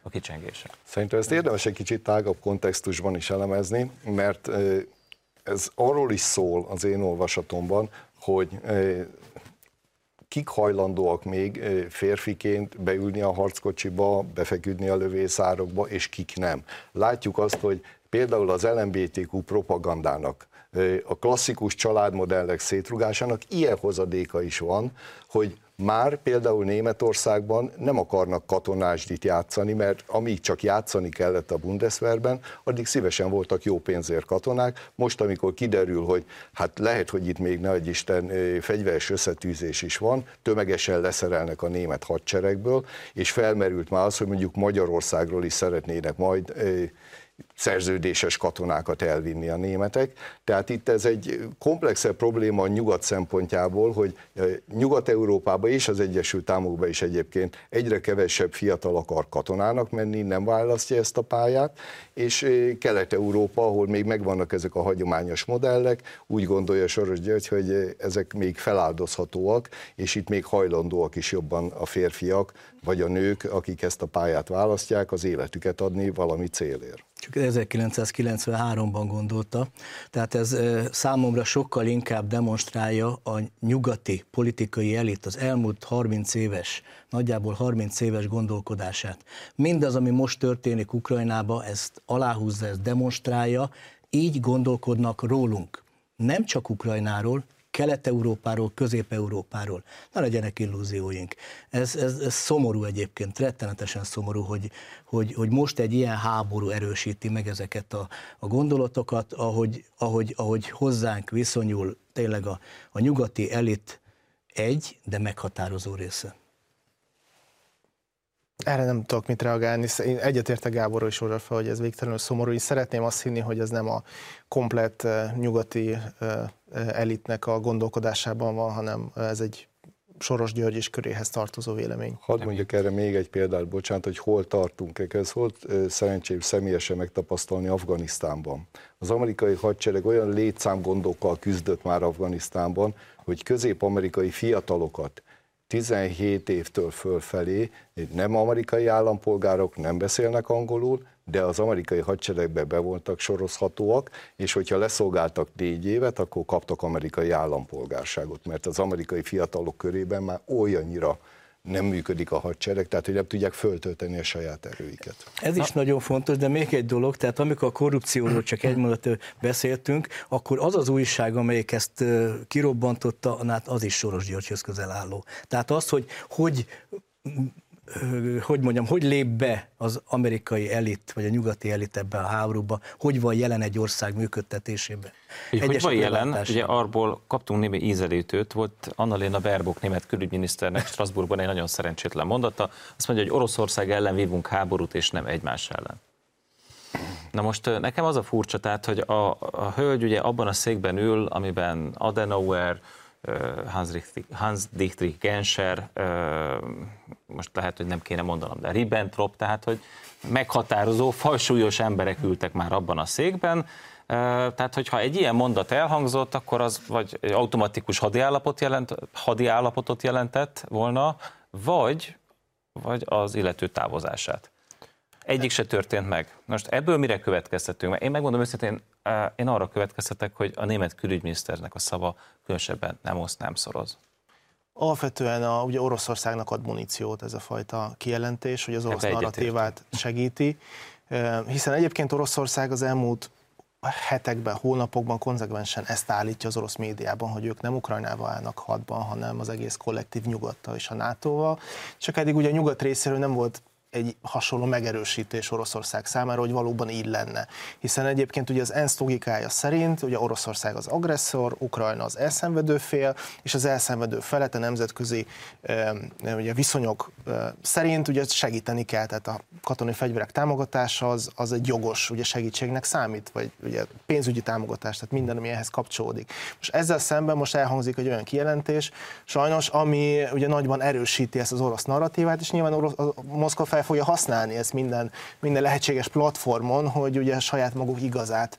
Speaker 1: a kicsengése.
Speaker 4: Szerintem ezt érdemes egy kicsit tágabb kontextusban is elemezni, mert ez arról is szól az én olvasatomban, hogy kik hajlandóak még férfiként beülni a harckocsiba, befeküdni a lövészárokba, és kik nem. Látjuk azt, hogy például az LMBTQ propagandának, a klasszikus családmodellek szétrugásának ilyen hozadéka is van, hogy már például Németországban nem akarnak katonásdit játszani, mert amíg csak játszani kellett a Bundeswehrben, addig szívesen voltak jó pénzért katonák. Most, amikor kiderül, hogy hát lehet, hogy itt még nagy Isten fegyveres összetűzés is van, tömegesen leszerelnek a német hadseregből, és felmerült már az, hogy mondjuk Magyarországról is szeretnének majd szerződéses katonákat elvinni a németek. Tehát itt ez egy komplexebb probléma a nyugat szempontjából, hogy Nyugat-Európában és az Egyesült Államokban is egyébként egyre kevesebb fiatal akar katonának menni, nem választja ezt a pályát, és Kelet-Európa, ahol még megvannak ezek a hagyományos modellek, úgy gondolja Soros György, hogy ezek még feláldozhatóak, és itt még hajlandóak is jobban a férfiak, vagy a nők, akik ezt a pályát választják, az életüket adni valami célért
Speaker 2: csak 1993-ban gondolta. Tehát ez számomra sokkal inkább demonstrálja a nyugati politikai elit az elmúlt 30 éves, nagyjából 30 éves gondolkodását. Mindaz, ami most történik Ukrajnába, ezt aláhúzza, ezt demonstrálja, így gondolkodnak rólunk. Nem csak Ukrajnáról, Kelet-Európáról, Közép-Európáról. Ne legyenek illúzióink. Ez, ez, ez szomorú egyébként, rettenetesen szomorú, hogy, hogy, hogy most egy ilyen háború erősíti meg ezeket a, a gondolatokat, ahogy, ahogy, ahogy hozzánk viszonyul tényleg a, a nyugati elit egy, de meghatározó része.
Speaker 3: Erre nem tudok mit reagálni. Én egyetértek Gáborról is fel, hogy ez végtelenül szomorú. Én szeretném azt hinni, hogy ez nem a komplett eh, nyugati eh, elitnek a gondolkodásában van, hanem ez egy Soros György és köréhez tartozó vélemény.
Speaker 4: Hadd mondjuk erre még egy példát, bocsánat, hogy hol tartunk. Ez volt szerencsém személyesen megtapasztalni Afganisztánban. Az amerikai hadsereg olyan létszámgondokkal küzdött már Afganisztánban, hogy közép-amerikai fiatalokat 17 évtől fölfelé nem amerikai állampolgárok, nem beszélnek angolul, de az amerikai hadseregbe be voltak sorozhatóak, és hogyha leszolgáltak négy évet, akkor kaptak amerikai állampolgárságot, mert az amerikai fiatalok körében már olyannyira nem működik a hadsereg, tehát hogy nem tudják föltölteni a saját erőiket.
Speaker 2: Ez is nagyon fontos, de még egy dolog, tehát amikor a korrupcióról csak egy mondat beszéltünk, akkor az az újság, amelyik ezt kirobbantotta, hát az is Soros Györgyhöz közel álló. Tehát az, hogy hogy hogy mondjam, hogy lép be az amerikai elit, vagy a nyugati elit ebbe a háborúba, hogy van jelen egy ország működtetésében.
Speaker 1: Hogy, hogy van jelen, ugye arból kaptunk némi ízelítőt, volt Annalena Baerbock német külügyminiszternek Strasbourgban egy nagyon szerencsétlen mondata, azt mondja, hogy Oroszország ellen vívunk háborút, és nem egymás ellen. Na most nekem az a furcsa, tehát, hogy a, a hölgy ugye abban a székben ül, amiben Adenauer, Hans, Hans Dietrich Genscher, most lehet, hogy nem kéne mondanom, de Ribbentrop, tehát, hogy meghatározó, fajsúlyos emberek ültek már abban a székben, tehát, hogyha egy ilyen mondat elhangzott, akkor az vagy automatikus hadiállapot jelent, hadiállapotot jelentett volna, vagy, vagy az illető távozását. Egyik se történt meg. Most ebből mire következtetünk? Én megmondom őszintén, én arra következtetek, hogy a német külügyminiszternek a szava különösebben nem oszt, nem szoroz.
Speaker 3: Alapvetően a, ugye Oroszországnak ad muníciót ez a fajta kijelentés, hogy az orosz narratívát segíti, hiszen egyébként Oroszország az elmúlt hetekben, hónapokban konzekvensen ezt állítja az orosz médiában, hogy ők nem Ukrajnával állnak hadban, hanem az egész kollektív nyugattal és a NATO-val. Csak eddig ugye a nyugat részéről nem volt egy hasonló megerősítés Oroszország számára, hogy valóban így lenne. Hiszen egyébként ugye az ENSZ logikája szerint ugye Oroszország az agresszor, Ukrajna az elszenvedő fél, és az elszenvedő felet a nemzetközi ugye viszonyok szerint ugye segíteni kell, tehát a katonai fegyverek támogatása az, az egy jogos ugye segítségnek számít, vagy ugye pénzügyi támogatás, tehát minden, ami ehhez kapcsolódik. Most ezzel szemben most elhangzik egy olyan kijelentés, sajnos, ami ugye nagyban erősíti ezt az orosz narratívát, és nyilván orosz, a Moszkva fel fogja használni ezt minden, minden lehetséges platformon, hogy ugye saját maguk igazát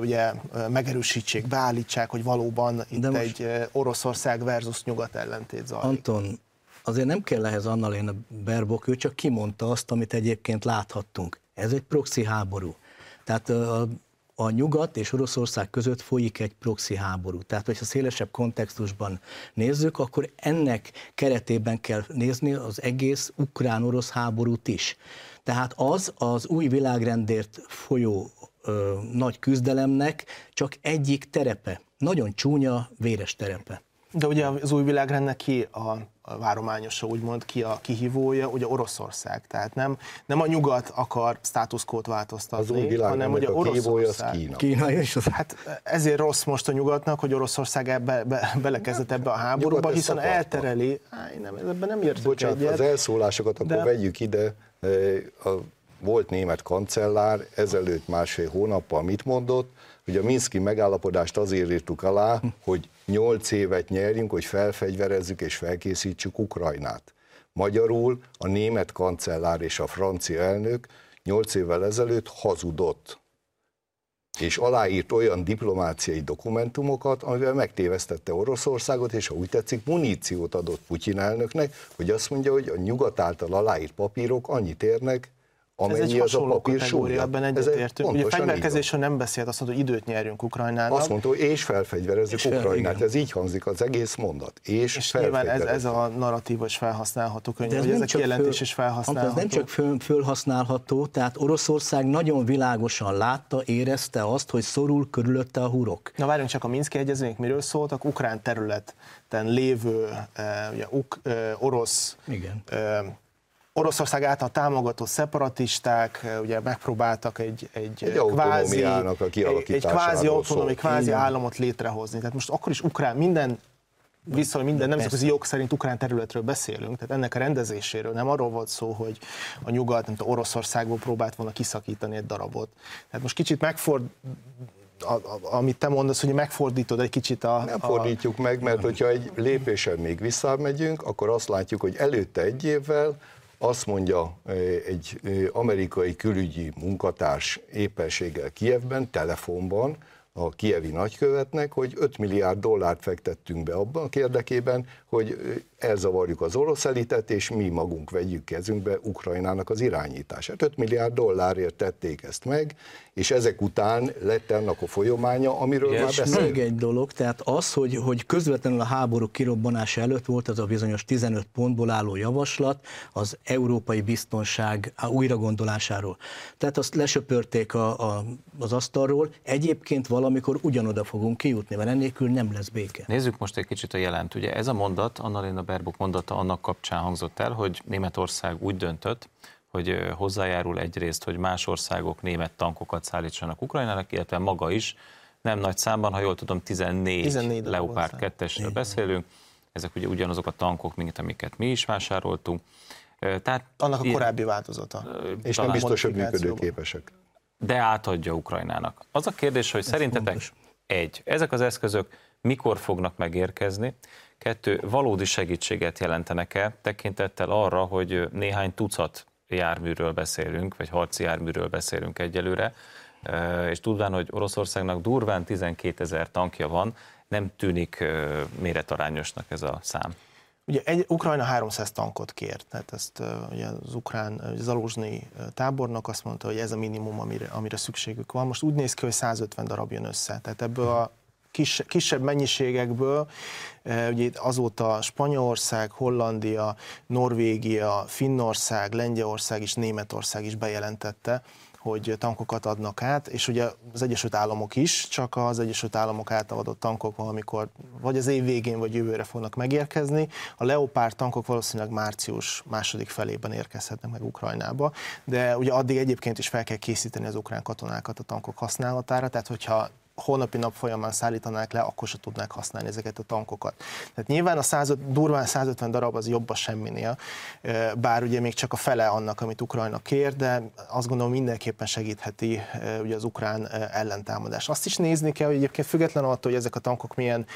Speaker 3: ugye megerősítsék, beállítsák, hogy valóban itt most... egy Oroszország versus nyugat ellentét zajlik.
Speaker 2: Anton, azért nem kell ehhez Annalena Berbok, ő csak kimondta azt, amit egyébként láthattunk. Ez egy proxy háború. Tehát a, a nyugat és Oroszország között folyik egy proxy háború. Tehát, hogyha szélesebb kontextusban nézzük, akkor ennek keretében kell nézni az egész ukrán-orosz háborút is. Tehát az az új világrendért folyó ö, nagy küzdelemnek csak egyik terepe. Nagyon csúnya, véres terepe.
Speaker 3: De ugye az új világrendnek ki a várományosa, úgymond ki a kihívója, ugye Oroszország. Tehát nem, nem a nyugat akar státuszkót változtatni,
Speaker 4: az hanem ugye Oroszország. Az Kína. Kína
Speaker 3: és az... Hát ezért rossz most a nyugatnak, hogy Oroszország ebbe, be, belekezdett ebbe a háborúba, hiszen eltereli, á, nem, ebben nem értek
Speaker 4: Bocsánat, egyet. az elszólásokat akkor de... vegyük ide. A volt német kancellár ezelőtt másfél hónappal mit mondott, hogy a Minszki megállapodást azért írtuk alá, hogy nyolc évet nyerjünk, hogy felfegyverezzük és felkészítsük Ukrajnát. Magyarul a német kancellár és a francia elnök nyolc évvel ezelőtt hazudott, és aláírt olyan diplomáciai dokumentumokat, amivel megtévesztette Oroszországot, és ha úgy tetszik, muníciót adott Putyin elnöknek, hogy azt mondja, hogy a nyugat által aláírt papírok annyit érnek, amennyi
Speaker 3: ez egy
Speaker 4: az a
Speaker 3: hasonló
Speaker 4: papír súlya.
Speaker 3: ebben egyetértünk. Ugye fegyverkezésről nem beszélt, azt mondta, hogy időt nyerjünk Ukrajnának.
Speaker 4: Azt mondta, hogy és felfegyverezzük
Speaker 2: És fel-
Speaker 4: Ukrajnát.
Speaker 2: igen.
Speaker 4: Ez így hangzik az egész mondat. És,
Speaker 3: És nyilván ez, ez a narratíva is felhasználható könnyen,
Speaker 2: De ez
Speaker 3: hogy ez
Speaker 2: nem
Speaker 3: a
Speaker 2: csak
Speaker 3: kijelentés
Speaker 2: föl-
Speaker 3: is felhasználható.
Speaker 2: Ez nem csak föl, fölhasználható, tehát Oroszország nagyon világosan látta, érezte azt, hogy szorul körülötte a hurok.
Speaker 3: Na várjunk csak, a Minszki egyezmények miről szóltak? Ukrán területen lévő eh, ugye, uk, eh, orosz
Speaker 2: Igen.
Speaker 3: Oroszország által támogató szeparatisták eh, ugye megpróbáltak egy, egy,
Speaker 4: Egy
Speaker 3: eh,
Speaker 4: a
Speaker 3: egy, kvázi autonómi, kvázi államot létrehozni. Tehát most akkor is ukrán, minden viszony minden nemzetközi jog szerint ukrán területről beszélünk, tehát ennek a rendezéséről nem arról volt szó, hogy a nyugat, nem tudom, Oroszországból próbált volna kiszakítani egy darabot. Tehát most kicsit megford, a, a, amit te mondasz, hogy megfordítod egy kicsit a...
Speaker 4: Nem
Speaker 3: a,
Speaker 4: fordítjuk meg, mert hogyha egy lépéssel még visszamegyünk, akkor azt látjuk, hogy előtte egy évvel azt mondja egy amerikai külügyi munkatárs éppenséggel Kievben, telefonban, a kievi nagykövetnek, hogy 5 milliárd dollárt fektettünk be abban a érdekében, hogy elzavarjuk az orosz elitet, és mi magunk vegyük kezünkbe Ukrajnának az irányítását. 5 milliárd dollárért tették ezt meg, és ezek után lett ennek a folyamánya, amiről
Speaker 1: Igen,
Speaker 4: már
Speaker 1: és
Speaker 4: beszélünk.
Speaker 2: Még egy dolog, tehát az, hogy, hogy közvetlenül a háború kirobbanása előtt volt az a bizonyos 15 pontból álló javaslat az európai biztonság újragondolásáról. Tehát azt lesöpörték a, a, az asztalról, egyébként valamikor ugyanoda fogunk kijutni, mert ennélkül nem lesz béke.
Speaker 1: Nézzük most egy kicsit a jelent. Ugye ez a mondat, Annalena Baerbock mondata annak kapcsán hangzott el, hogy Németország úgy döntött, hogy hozzájárul egyrészt, hogy más országok német tankokat szállítsanak Ukrajnának, illetve maga is, nem nagy számban, ha jól tudom, 14,
Speaker 3: 14
Speaker 1: Leopard
Speaker 3: darabot
Speaker 1: 2-esről beszélünk, ezek ugye ugyanazok a tankok, mint amiket mi is vásároltunk. Tehát
Speaker 3: annak a korábbi változata.
Speaker 4: És nem biztos, hogy működőképesek.
Speaker 1: de átadja Ukrajnának. Az a kérdés, hogy szerintetek
Speaker 2: fontos.
Speaker 1: egy, ezek az eszközök mikor fognak megérkezni, kettő, valódi segítséget jelentenek-e tekintettel arra, hogy néhány tucat járműről beszélünk, vagy harci járműről beszélünk egyelőre, és tudván, hogy Oroszországnak durván 12 ezer tankja van, nem tűnik méretarányosnak ez a szám.
Speaker 3: Ugye egy, Ukrajna 300 tankot kért, tehát ezt ugye az ukrán Zaluzsnyi uh, tábornok azt mondta, hogy ez a minimum, amire, amire szükségük van. Most úgy néz ki, hogy 150 darab jön össze. Tehát ebből a kis, kisebb mennyiségekből, uh, ugye itt azóta Spanyolország, Hollandia, Norvégia, Finnország, Lengyelország és Németország is bejelentette, hogy tankokat adnak át, és ugye az Egyesült Államok is, csak az Egyesült Államok által adott tankok valamikor vagy az év végén, vagy jövőre fognak megérkezni. A Leopard tankok valószínűleg március második felében érkezhetnek meg Ukrajnába, de ugye addig egyébként is fel kell készíteni az ukrán katonákat a tankok használatára, tehát hogyha holnapi nap folyamán szállítanák le, akkor se tudnák használni ezeket a tankokat. Tehát nyilván a 105, durván 150 darab az jobb a semminél, bár ugye még csak a fele annak, amit Ukrajna kér, de azt gondolom mindenképpen segítheti ugye az ukrán ellentámadás. Azt is nézni kell, hogy egyébként független attól, hogy ezek a tankok milyen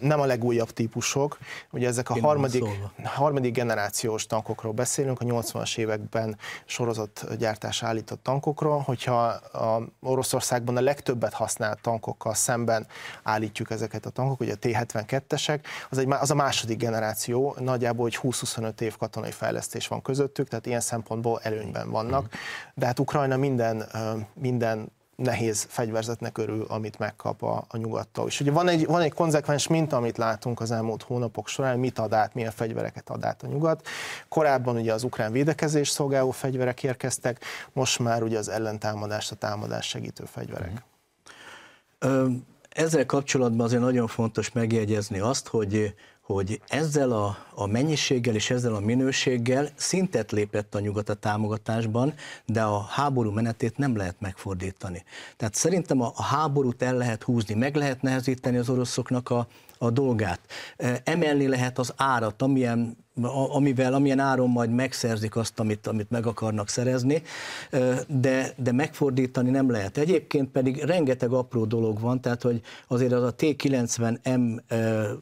Speaker 3: nem a legújabb típusok, ugye ezek a harmadik, harmadik generációs tankokról beszélünk, a 80-as években sorozott gyártás állított tankokról, hogyha a Oroszországban a legtöbbet használt tankokkal szemben állítjuk ezeket a tankok, ugye a T-72-esek, az, egy, az a második generáció, nagyjából hogy 20-25 év katonai fejlesztés van közöttük, tehát ilyen szempontból előnyben vannak. De hát Ukrajna minden, minden nehéz fegyverzetnek örül, amit megkap a, a nyugattól. És ugye van egy, van egy konzekvens minta, amit látunk az elmúlt hónapok során, mit ad át, milyen fegyvereket ad át a nyugat. Korábban ugye az ukrán védekezés szolgáló fegyverek érkeztek, most már ugye az ellentámadást, a támadás segítő fegyverek.
Speaker 2: Ezzel kapcsolatban azért nagyon fontos megjegyezni azt, hogy hogy ezzel a, a mennyiséggel és ezzel a minőséggel szintet lépett a nyugat a támogatásban, de a háború menetét nem lehet megfordítani. Tehát szerintem a, háborút el lehet húzni, meg lehet nehezíteni az oroszoknak a, a dolgát. Emelni lehet az árat, amilyen, amivel, amilyen áron majd megszerzik azt, amit, amit meg akarnak szerezni, de, de megfordítani nem lehet. Egyébként pedig rengeteg apró dolog van, tehát hogy azért az a T-90M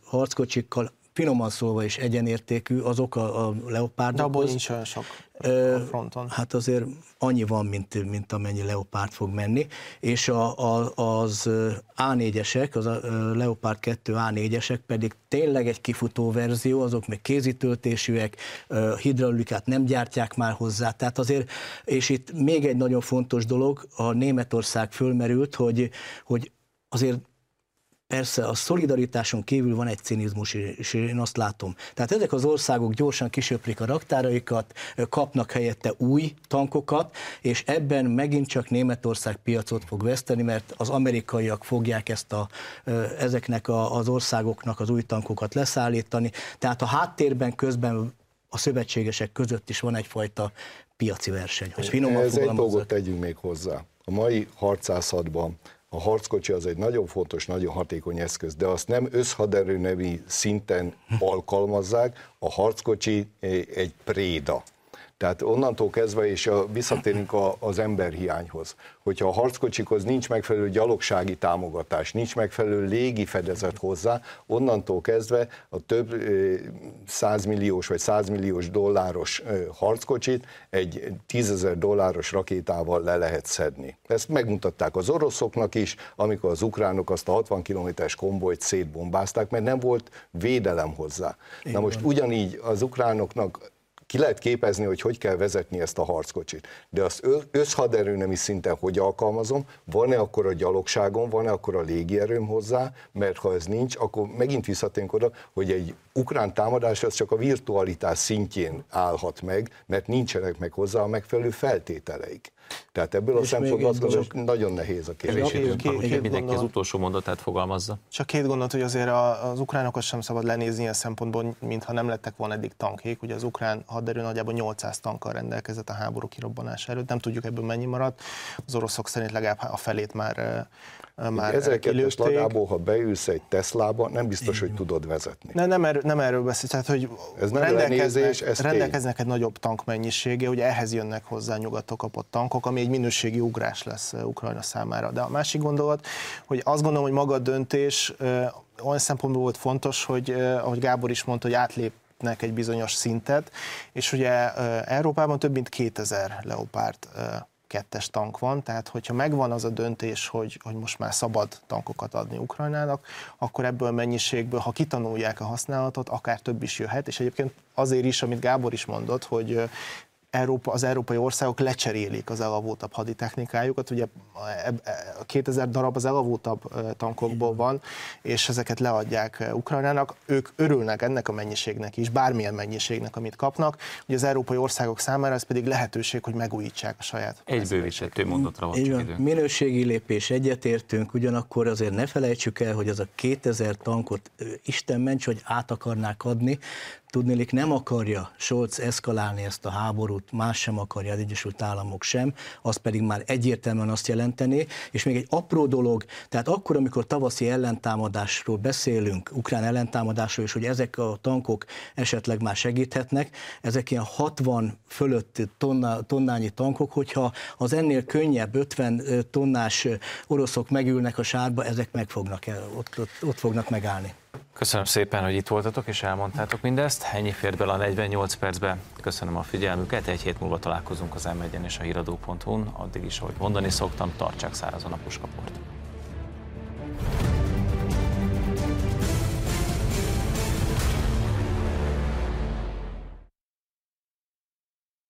Speaker 2: harckocsikkal finoman szólva is egyenértékű azok a, a leopárdokhoz.
Speaker 3: De abból nincs olyan sok a fronton.
Speaker 2: Hát azért annyi van, mint, mint amennyi leopárd fog menni, és a, a, az A4-esek, az a Leopard 2 A4-esek pedig tényleg egy kifutó verzió, azok még kézitöltésűek, hidraulikát nem gyártják már hozzá, tehát azért, és itt még egy nagyon fontos dolog, a Németország fölmerült, hogy, hogy azért Persze a szolidaritáson kívül van egy cinizmus, és én azt látom. Tehát ezek az országok gyorsan kisöprik a raktáraikat, kapnak helyette új tankokat, és ebben megint csak Németország piacot fog veszteni, mert az amerikaiak fogják ezt a, ezeknek az országoknak az új tankokat leszállítani. Tehát a háttérben közben a szövetségesek között is van egyfajta piaci verseny.
Speaker 4: Hogy Ez egy dolgot tegyünk még hozzá. A mai harcászatban a harckocsi az egy nagyon fontos, nagyon hatékony eszköz, de azt nem összhaderő szinten alkalmazzák, a harckocsi egy préda. Tehát onnantól kezdve, és a, visszatérünk a, az emberhiányhoz, hogyha a harckocsikhoz nincs megfelelő gyalogsági támogatás, nincs megfelelő légi fedezet hozzá, onnantól kezdve a több százmilliós vagy százmilliós dolláros harckocsit egy tízezer dolláros rakétával le lehet szedni. Ezt megmutatták az oroszoknak is, amikor az ukránok azt a 60 kilométeres kombolyt szétbombázták, mert nem volt védelem hozzá. Na most ugyanígy az ukránoknak ki lehet képezni, hogy hogy kell vezetni ezt a harckocsit. De azt összhaderőnemi szinten hogy alkalmazom, van-e akkor a gyalogságon, van-e akkor a légierőm hozzá, mert ha ez nincs, akkor megint visszatérünk oda, hogy egy ukrán támadás az csak a virtualitás szintjén állhat meg, mert nincsenek meg hozzá a megfelelő feltételeik. Tehát ebből a szempontból azt gondolom, hogy nagyon nehéz a kérdés.
Speaker 1: Két, két, két mindenki az utolsó mondatát fogalmazza.
Speaker 3: Csak két gondolat, hogy azért az ukránokat sem szabad lenézni a szempontból, mintha nem lettek volna eddig tankék. Ugye az ukrán hadderő nagyjából 800 tankkal rendelkezett a háború kirobbanása előtt. Nem tudjuk ebből mennyi maradt. Az oroszok szerint legalább a felét már már
Speaker 4: 1002-es ladából, ha beülsz egy Teslába, nem biztos, hogy tudod vezetni.
Speaker 3: Ne, nem, erről, nem erről beszél, tehát hogy
Speaker 4: ez nem rendelkeznek, ez
Speaker 3: rendelkeznek egy nagyobb tankmennyisége, hogy ehhez jönnek hozzá nyugatok kapott tankok, ami egy minőségi ugrás lesz Ukrajna számára. De a másik gondolat, hogy azt gondolom, hogy maga a döntés olyan szempontból volt fontos, hogy ahogy Gábor is mondta, hogy átlép egy bizonyos szintet, és ugye Európában több mint 2000 leopárt kettes tank van, tehát hogyha megvan az a döntés, hogy, hogy most már szabad tankokat adni Ukrajnának, akkor ebből a mennyiségből, ha kitanulják a használatot, akár több is jöhet, és egyébként azért is, amit Gábor is mondott, hogy Európa, az európai országok lecserélik az elavultabb haditechnikájukat. Ugye a 2000 darab az elavultabb tankokból van, és ezeket leadják Ukrajnának. Ők örülnek ennek a mennyiségnek is, bármilyen mennyiségnek, amit kapnak. Ugye az európai országok számára ez pedig lehetőség, hogy megújítsák a saját.
Speaker 1: Egy bővített mondatra van csak idő.
Speaker 2: Minőségi lépés egyetértünk, ugyanakkor azért ne felejtsük el, hogy az a 2000 tankot Isten ments, hogy át akarnák adni, Tudnélik nem akarja Scholz eszkalálni ezt a háborút, más sem akarja, az Egyesült Államok sem, az pedig már egyértelműen azt jelenteni, és még egy apró dolog, tehát akkor, amikor tavaszi ellentámadásról beszélünk, ukrán ellentámadásról, és hogy ezek a tankok esetleg már segíthetnek, ezek ilyen 60 fölött tonna, tonnányi tankok, hogyha az ennél könnyebb 50 tonnás oroszok megülnek a sárba, ezek meg fognak, ott, ott, ott fognak megállni.
Speaker 1: Köszönöm szépen, hogy itt voltatok és elmondtátok mindezt. Ennyi fért bele a 48 percbe. Köszönöm a figyelmüket. Egy hét múlva találkozunk az m és a híradó.hu-n. Addig is, ahogy mondani szoktam, tartsák szárazon a puskaport.